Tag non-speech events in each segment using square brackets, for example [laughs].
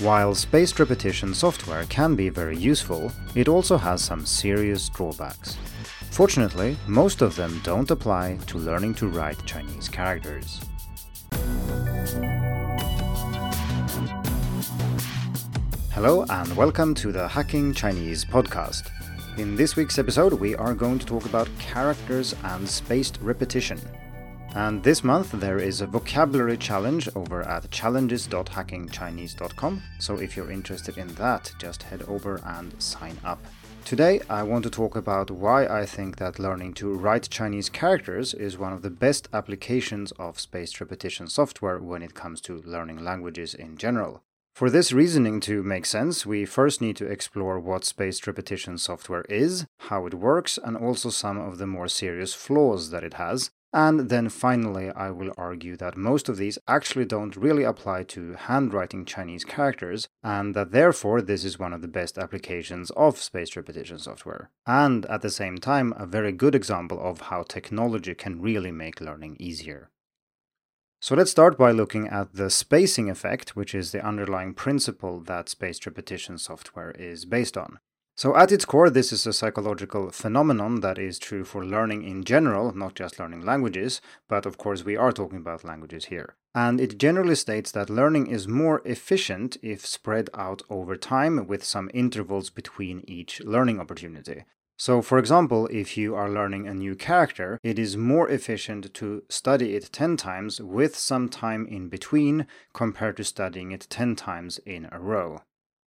While spaced repetition software can be very useful, it also has some serious drawbacks. Fortunately, most of them don't apply to learning to write Chinese characters. Hello and welcome to the Hacking Chinese podcast. In this week's episode, we are going to talk about characters and spaced repetition. And this month there is a vocabulary challenge over at challenges.hackingchinese.com. So if you're interested in that, just head over and sign up. Today I want to talk about why I think that learning to write Chinese characters is one of the best applications of spaced repetition software when it comes to learning languages in general. For this reasoning to make sense, we first need to explore what spaced repetition software is, how it works, and also some of the more serious flaws that it has, and then finally, I will argue that most of these actually don't really apply to handwriting Chinese characters, and that therefore this is one of the best applications of spaced repetition software. And at the same time, a very good example of how technology can really make learning easier. So let's start by looking at the spacing effect, which is the underlying principle that spaced repetition software is based on. So, at its core, this is a psychological phenomenon that is true for learning in general, not just learning languages, but of course, we are talking about languages here. And it generally states that learning is more efficient if spread out over time with some intervals between each learning opportunity. So, for example, if you are learning a new character, it is more efficient to study it 10 times with some time in between compared to studying it 10 times in a row.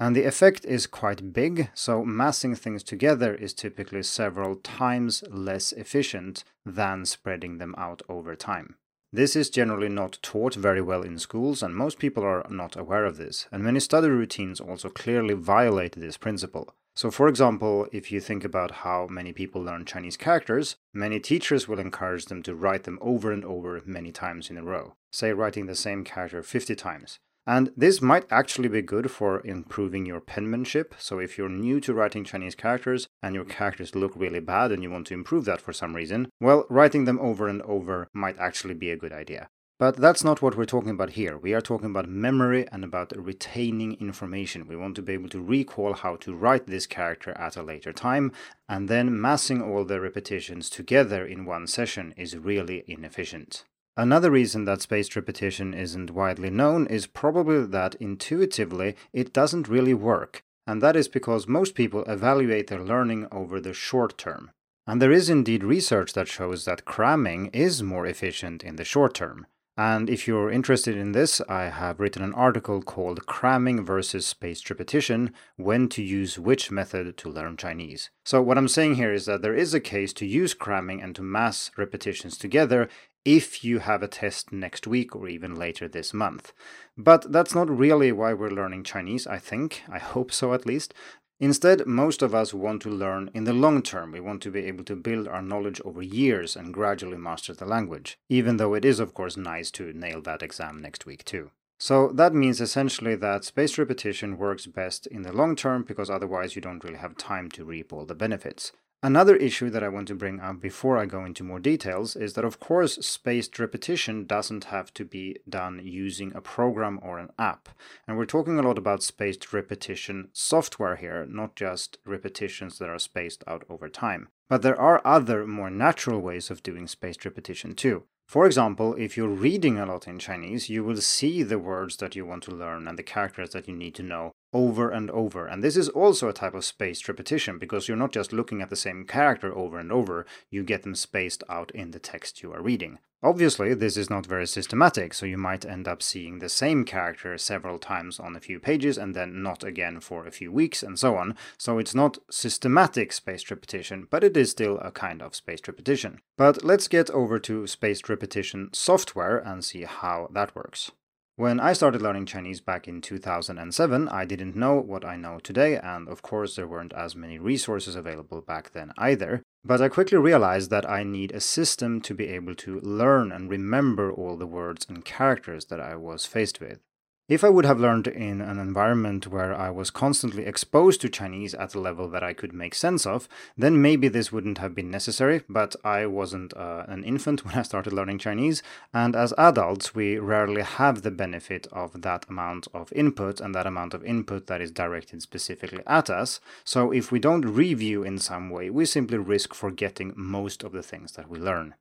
And the effect is quite big, so massing things together is typically several times less efficient than spreading them out over time. This is generally not taught very well in schools, and most people are not aware of this, and many study routines also clearly violate this principle. So, for example, if you think about how many people learn Chinese characters, many teachers will encourage them to write them over and over many times in a row, say writing the same character 50 times. And this might actually be good for improving your penmanship. So, if you're new to writing Chinese characters and your characters look really bad and you want to improve that for some reason, well, writing them over and over might actually be a good idea. But that's not what we're talking about here. We are talking about memory and about retaining information. We want to be able to recall how to write this character at a later time, and then massing all the repetitions together in one session is really inefficient. Another reason that spaced repetition isn't widely known is probably that intuitively it doesn't really work, and that is because most people evaluate their learning over the short term. And there is indeed research that shows that cramming is more efficient in the short term. And if you're interested in this, I have written an article called Cramming versus Spaced Repetition When to Use Which Method to Learn Chinese. So, what I'm saying here is that there is a case to use cramming and to mass repetitions together if you have a test next week or even later this month. But that's not really why we're learning Chinese, I think. I hope so at least. Instead, most of us want to learn in the long term. We want to be able to build our knowledge over years and gradually master the language, even though it is, of course, nice to nail that exam next week too. So that means essentially that spaced repetition works best in the long term because otherwise you don't really have time to reap all the benefits. Another issue that I want to bring up before I go into more details is that, of course, spaced repetition doesn't have to be done using a program or an app. And we're talking a lot about spaced repetition software here, not just repetitions that are spaced out over time. But there are other more natural ways of doing spaced repetition too. For example, if you're reading a lot in Chinese, you will see the words that you want to learn and the characters that you need to know over and over. And this is also a type of spaced repetition because you're not just looking at the same character over and over, you get them spaced out in the text you are reading. Obviously, this is not very systematic, so you might end up seeing the same character several times on a few pages and then not again for a few weeks and so on. So it's not systematic spaced repetition, but it is still a kind of spaced repetition. But let's get over to spaced repetition software and see how that works. When I started learning Chinese back in 2007, I didn't know what I know today, and of course, there weren't as many resources available back then either. But I quickly realized that I need a system to be able to learn and remember all the words and characters that I was faced with. If I would have learned in an environment where I was constantly exposed to Chinese at a level that I could make sense of, then maybe this wouldn't have been necessary, but I wasn't uh, an infant [laughs] when I started learning Chinese, and as adults, we rarely have the benefit of that amount of input and that amount of input that is directed specifically at us. So if we don't review in some way, we simply risk forgetting most of the things that we learn.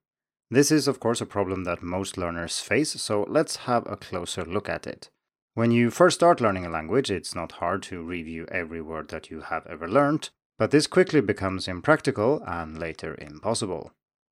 This is, of course, a problem that most learners face, so let's have a closer look at it. When you first start learning a language, it's not hard to review every word that you have ever learned, but this quickly becomes impractical and later impossible.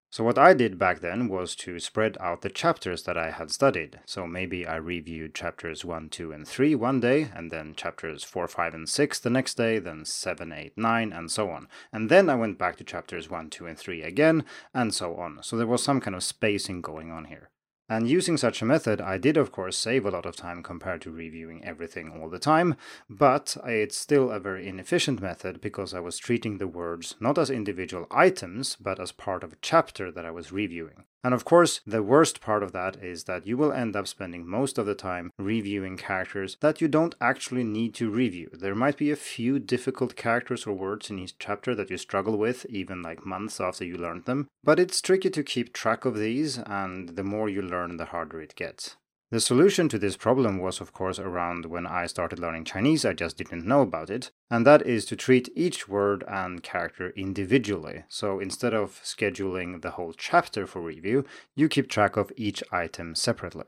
So, what I did back then was to spread out the chapters that I had studied. So, maybe I reviewed chapters 1, 2, and 3 one day, and then chapters 4, 5, and 6 the next day, then 7, 8, 9, and so on. And then I went back to chapters 1, 2, and 3 again, and so on. So, there was some kind of spacing going on here. And using such a method, I did of course save a lot of time compared to reviewing everything all the time, but it's still a very inefficient method because I was treating the words not as individual items, but as part of a chapter that I was reviewing. And of course, the worst part of that is that you will end up spending most of the time reviewing characters that you don't actually need to review. There might be a few difficult characters or words in each chapter that you struggle with, even like months after you learned them, but it's tricky to keep track of these, and the more you learn, the harder it gets. The solution to this problem was, of course, around when I started learning Chinese, I just didn't know about it, and that is to treat each word and character individually. So instead of scheduling the whole chapter for review, you keep track of each item separately.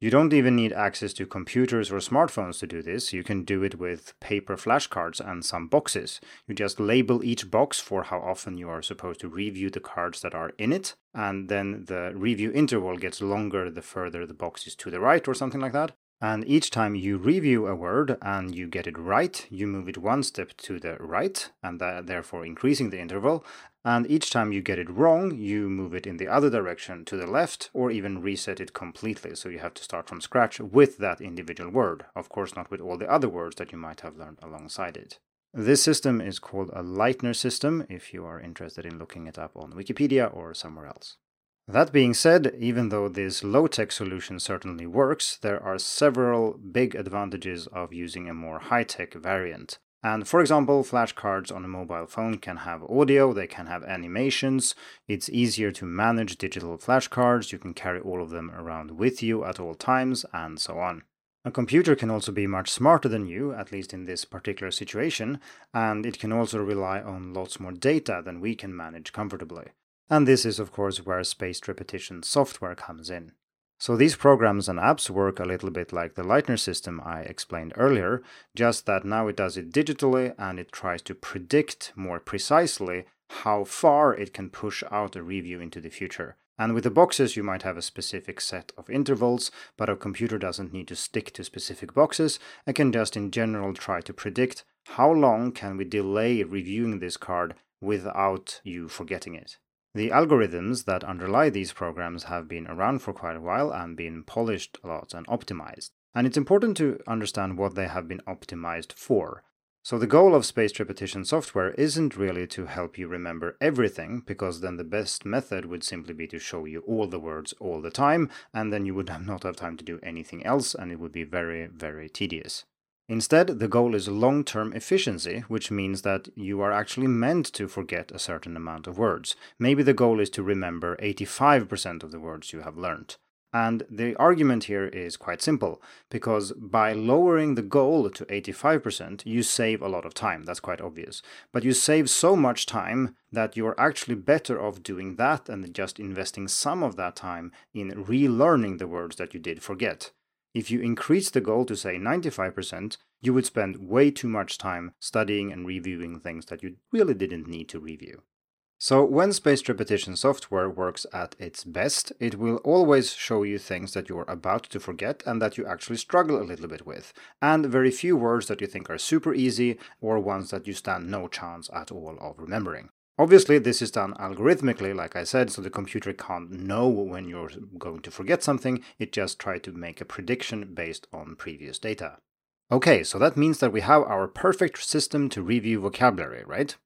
You don't even need access to computers or smartphones to do this. You can do it with paper flashcards and some boxes. You just label each box for how often you are supposed to review the cards that are in it, and then the review interval gets longer the further the box is to the right or something like that. And each time you review a word and you get it right, you move it one step to the right, and therefore increasing the interval. And each time you get it wrong, you move it in the other direction to the left, or even reset it completely. So you have to start from scratch with that individual word. Of course, not with all the other words that you might have learned alongside it. This system is called a Leitner system if you are interested in looking it up on Wikipedia or somewhere else. That being said, even though this low tech solution certainly works, there are several big advantages of using a more high tech variant. And for example, flashcards on a mobile phone can have audio, they can have animations, it's easier to manage digital flashcards, you can carry all of them around with you at all times, and so on. A computer can also be much smarter than you, at least in this particular situation, and it can also rely on lots more data than we can manage comfortably. And this is, of course, where spaced repetition software comes in. So these programs and apps work a little bit like the Leitner system I explained earlier, just that now it does it digitally and it tries to predict more precisely how far it can push out a review into the future. And with the boxes, you might have a specific set of intervals, but a computer doesn't need to stick to specific boxes and can just in general try to predict how long can we delay reviewing this card without you forgetting it. The algorithms that underlie these programs have been around for quite a while and been polished a lot and optimized. And it's important to understand what they have been optimized for. So, the goal of spaced repetition software isn't really to help you remember everything, because then the best method would simply be to show you all the words all the time, and then you would [laughs] not have time to do anything else, and it would be very, very tedious. Instead, the goal is long term efficiency, which means that you are actually meant to forget a certain amount of words. Maybe the goal is to remember 85% of the words you have learned. And the argument here is quite simple, because by lowering the goal to 85%, you save a lot of time. That's quite obvious. But you save so much time that you're actually better off doing that and just investing some of that time in relearning the words that you did forget. If you increase the goal to say 95%, you would spend way too much time studying and reviewing things that you really didn't need to review. So, when spaced repetition software works at its best, it will always show you things that you're about to forget and that you actually struggle a little bit with, and very few words that you think are super easy or ones that you stand no chance at all of remembering. Obviously, this is done algorithmically, like I said, so the computer can't know when you're going to forget something, it just tries to make a prediction based on previous data. Okay, so that means that we have our perfect system to review vocabulary, right?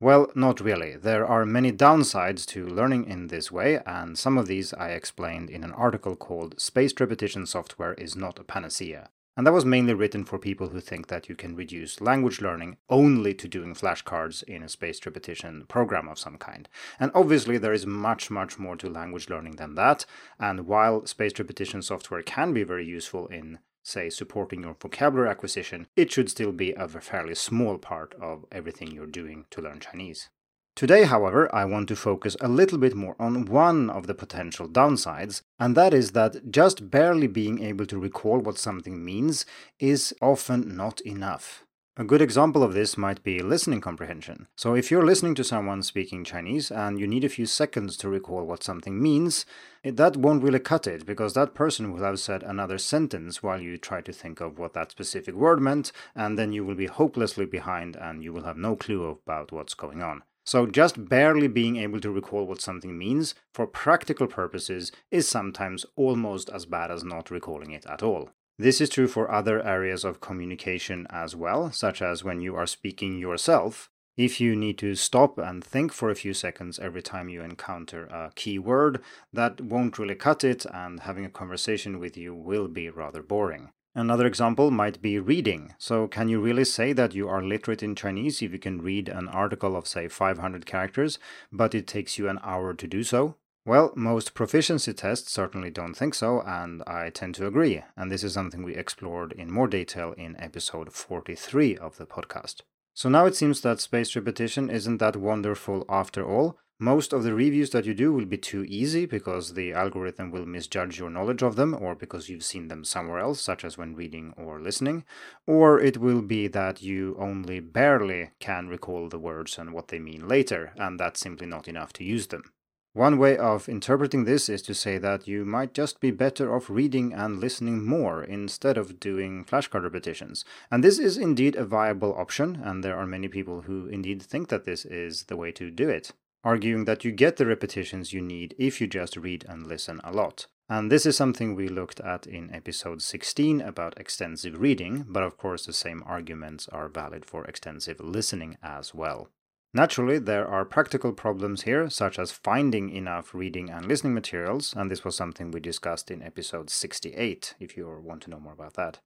Well, not really. There are many downsides to learning in this way, and some of these I explained in an article called Spaced Repetition Software is Not a Panacea. And that was mainly written for people who think that you can reduce language learning only to doing flashcards in a spaced repetition program of some kind. And obviously, there is much, much more to language learning than that. And while spaced repetition software can be very useful in say, supporting your vocabulary acquisition, it should still be a fairly small part of everything you're doing to learn Chinese. Today, however, I want to focus a little bit more on one of the potential downsides, and that is that just barely being able to recall what something means is often not enough. A good example of this might be listening comprehension. So, if you're listening to someone speaking Chinese and you need a few seconds to recall what something means, that won't really cut it because that person will have said another sentence while you try to think of what that specific word meant, and then you will be hopelessly behind and you will have no clue about what's going on. So, just barely being able to recall what something means for practical purposes is sometimes almost as bad as not recalling it at all. This is true for other areas of communication as well, such as when you are speaking yourself. If you need to stop and think for a few seconds every time you encounter a key word, that won't really cut it, and having a conversation with you will be rather boring. Another example might be reading. So, can you really say that you are literate in Chinese if you can read an article of, say, 500 characters, but it takes you an hour to do so? Well, most proficiency tests certainly don't think so, and I tend to agree. And this is something we explored in more detail in episode 43 of the podcast. So now it seems that spaced repetition isn't that wonderful after all. Most of the reviews that you do will be too easy because the algorithm will misjudge your knowledge of them, or because you've seen them somewhere else, such as when reading or listening. Or it will be that you only barely can recall the words and what they mean later, and that's simply not enough to use them. One way of interpreting this is to say that you might just be better off reading and listening more instead of doing flashcard repetitions. And this is indeed a viable option, and there are many people who indeed think that this is the way to do it, arguing that you get the repetitions you need if you just read and listen a lot. And this is something we looked at in episode 16 about extensive reading, but of course the same arguments are valid for extensive listening as well. Naturally, there are practical problems here, such as finding enough reading and listening materials, and this was something we discussed in episode 68, if you want to know more about that.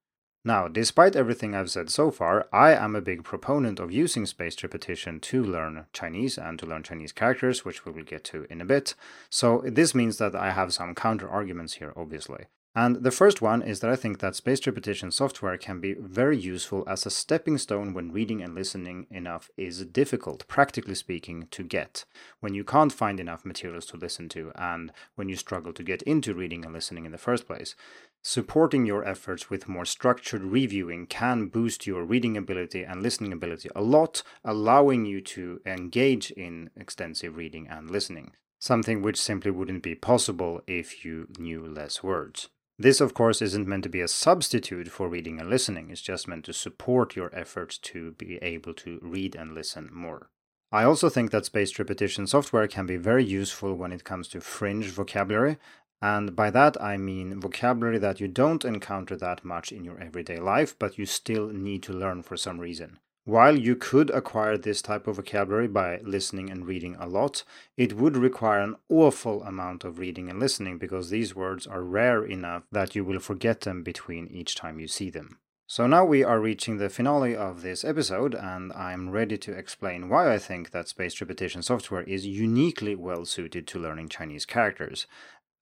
Now, despite everything I've said so far, I am a big proponent of using spaced repetition to learn Chinese and to learn Chinese characters, which we will get to in a bit. So, this means that I have some counter arguments here, obviously. And the first one is that I think that spaced repetition software can be very useful as a stepping stone when reading and listening enough is difficult, practically speaking, to get. When you can't find enough materials to listen to, and when you struggle to get into reading and listening in the first place. Supporting your efforts with more structured reviewing can boost your reading ability and listening ability a lot, allowing you to engage in extensive reading and listening, something which simply wouldn't be possible if you knew less words. This, of course, isn't meant to be a substitute for reading and listening, it's just meant to support your efforts to be able to read and listen more. I also think that spaced repetition software can be very useful when it comes to fringe vocabulary, and by that I mean vocabulary that you don't encounter that much in your everyday life, but you still need to learn for some reason. While you could acquire this type of vocabulary by listening and reading a lot, it would require an awful amount of reading and listening because these words are rare enough that you will forget them between each time you see them. So now we are reaching the finale of this episode, and I'm ready to explain why I think that spaced repetition software is uniquely well suited to learning Chinese characters.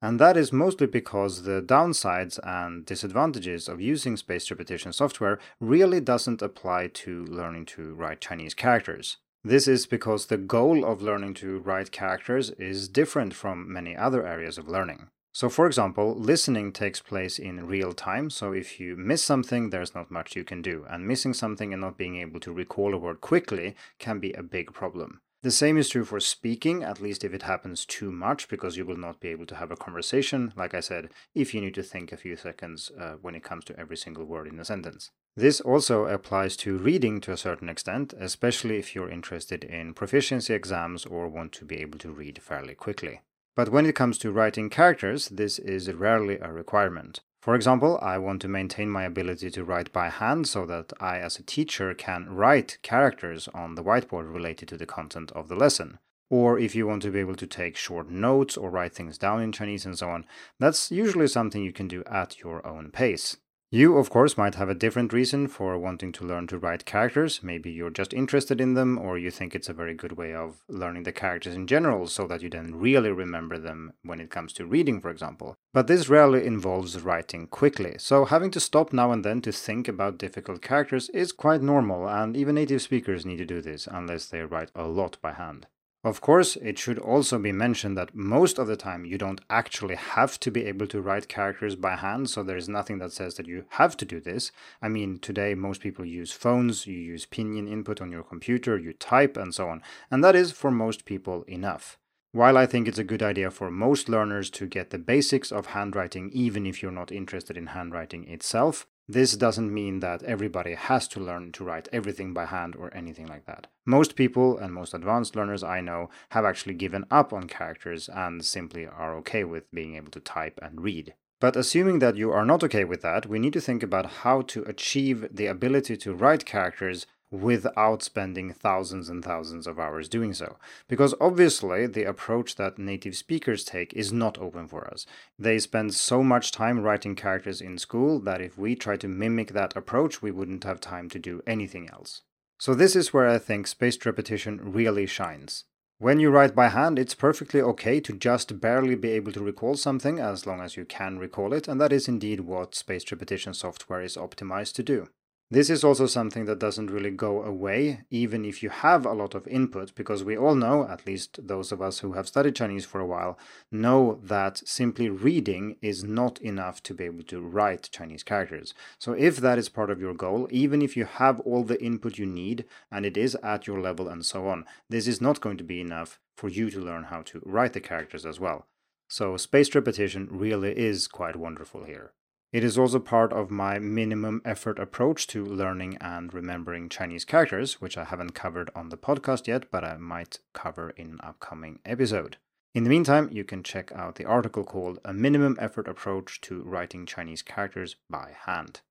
And that is mostly because the downsides and disadvantages of using spaced repetition software really doesn't apply to learning to write Chinese characters. This is because the goal of learning to write characters is different from many other areas of learning. So, for example, listening takes place in real time, so if you miss something, there's not much you can do, and missing something and not being able to recall a word quickly can be a big problem. The same is true for speaking, at least if it happens too much, because you will not be able to have a conversation, like I said, if you need to think a few seconds uh, when it comes to every single word in a sentence. This also applies to reading to a certain extent, especially if you're interested in proficiency exams or want to be able to read fairly quickly. But when it comes to writing characters, this is rarely a requirement. For example, I want to maintain my ability to write by hand so that I, as a teacher, can write characters on the whiteboard related to the content of the lesson. Or if you want to be able to take short notes or write things down in Chinese and so on, that's usually something you can do at your own pace. You, of course, might have a different reason for wanting to learn to write characters. Maybe you're just interested in them, or you think it's a very good way of learning the characters in general so that you then really remember them when it comes to reading, for example. But this rarely involves writing quickly, so having to stop now and then to think about difficult characters is quite normal, and even native speakers need to do this unless they write a lot by hand. Of course, it should also be mentioned that most of the time you don't actually have to be able to write characters by hand, so there is nothing that says that you have to do this. I mean, today most people use phones, you use pinyin input on your computer, you type, and so on, and that is for most people enough. While I think it's a good idea for most learners to get the basics of handwriting, even if you're not interested in handwriting itself, this doesn't mean that everybody has to learn to write everything by hand or anything like that. Most people and most advanced learners I know have actually given up on characters and simply are okay with being able to type and read. But assuming that you are not okay with that, we need to think about how to achieve the ability to write characters without spending thousands and thousands of hours doing so. Because obviously, the approach that native speakers take is not open for us. They spend so much time writing characters in school that if we try to mimic that approach, we wouldn't have time to do anything else. So, this is where I think spaced repetition really shines. When you write by hand, it's perfectly okay to just barely be able to recall something as long as you can recall it, and that is indeed what spaced repetition software is optimized to do. This is also something that doesn't really go away, even if you have a lot of input, because we all know, at least those of us who have studied Chinese for a while, know that simply reading is not enough to be able to write Chinese characters. So, if that is part of your goal, even if you have all the input you need and it is at your level and so on, this is not going to be enough for you to learn how to write the characters as well. So, spaced repetition really is quite wonderful here. It is also part of my minimum effort approach to learning and remembering Chinese characters, which I haven't covered on the podcast yet, but I might cover in an upcoming episode. In the meantime, you can check out the article called A Minimum Effort Approach to Writing Chinese Characters by Hand.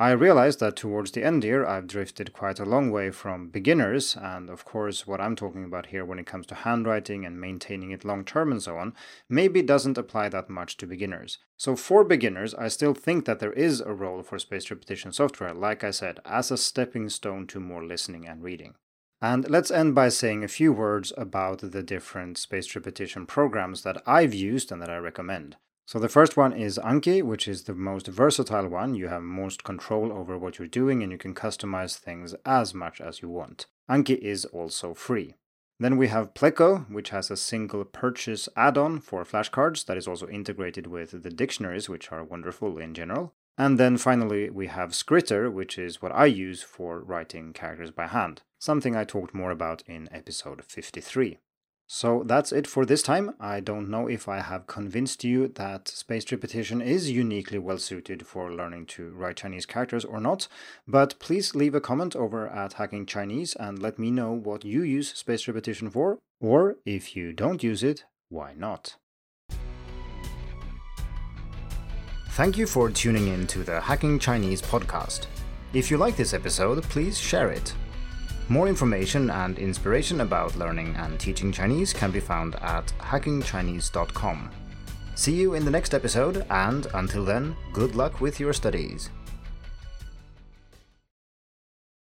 I realized that towards the end here, I've drifted quite a long way from beginners, and of course, what I'm talking about here when it comes to handwriting and maintaining it long term and so on, maybe doesn't apply that much to beginners. So, for beginners, I still think that there is a role for spaced repetition software, like I said, as a stepping stone to more listening and reading. And let's end by saying a few words about the different spaced repetition programs that I've used and that I recommend. So the first one is Anki, which is the most versatile one. You have most control over what you're doing and you can customize things as much as you want. Anki is also free. Then we have Pleco, which has a single purchase add-on for flashcards that is also integrated with the dictionaries, which are wonderful in general. And then finally, we have Skritter, which is what I use for writing characters by hand, something I talked more about in episode 53. So that's it for this time. I don't know if I have convinced you that spaced repetition is uniquely well suited for learning to write Chinese characters or not, but please leave a comment over at Hacking Chinese and let me know what you use spaced repetition for, or if you don't use it, why not? Thank you for tuning in to the Hacking Chinese podcast. If you like this episode, please share it. More information and inspiration about learning and teaching Chinese can be found at hackingchinese.com. See you in the next episode, and until then, good luck with your studies.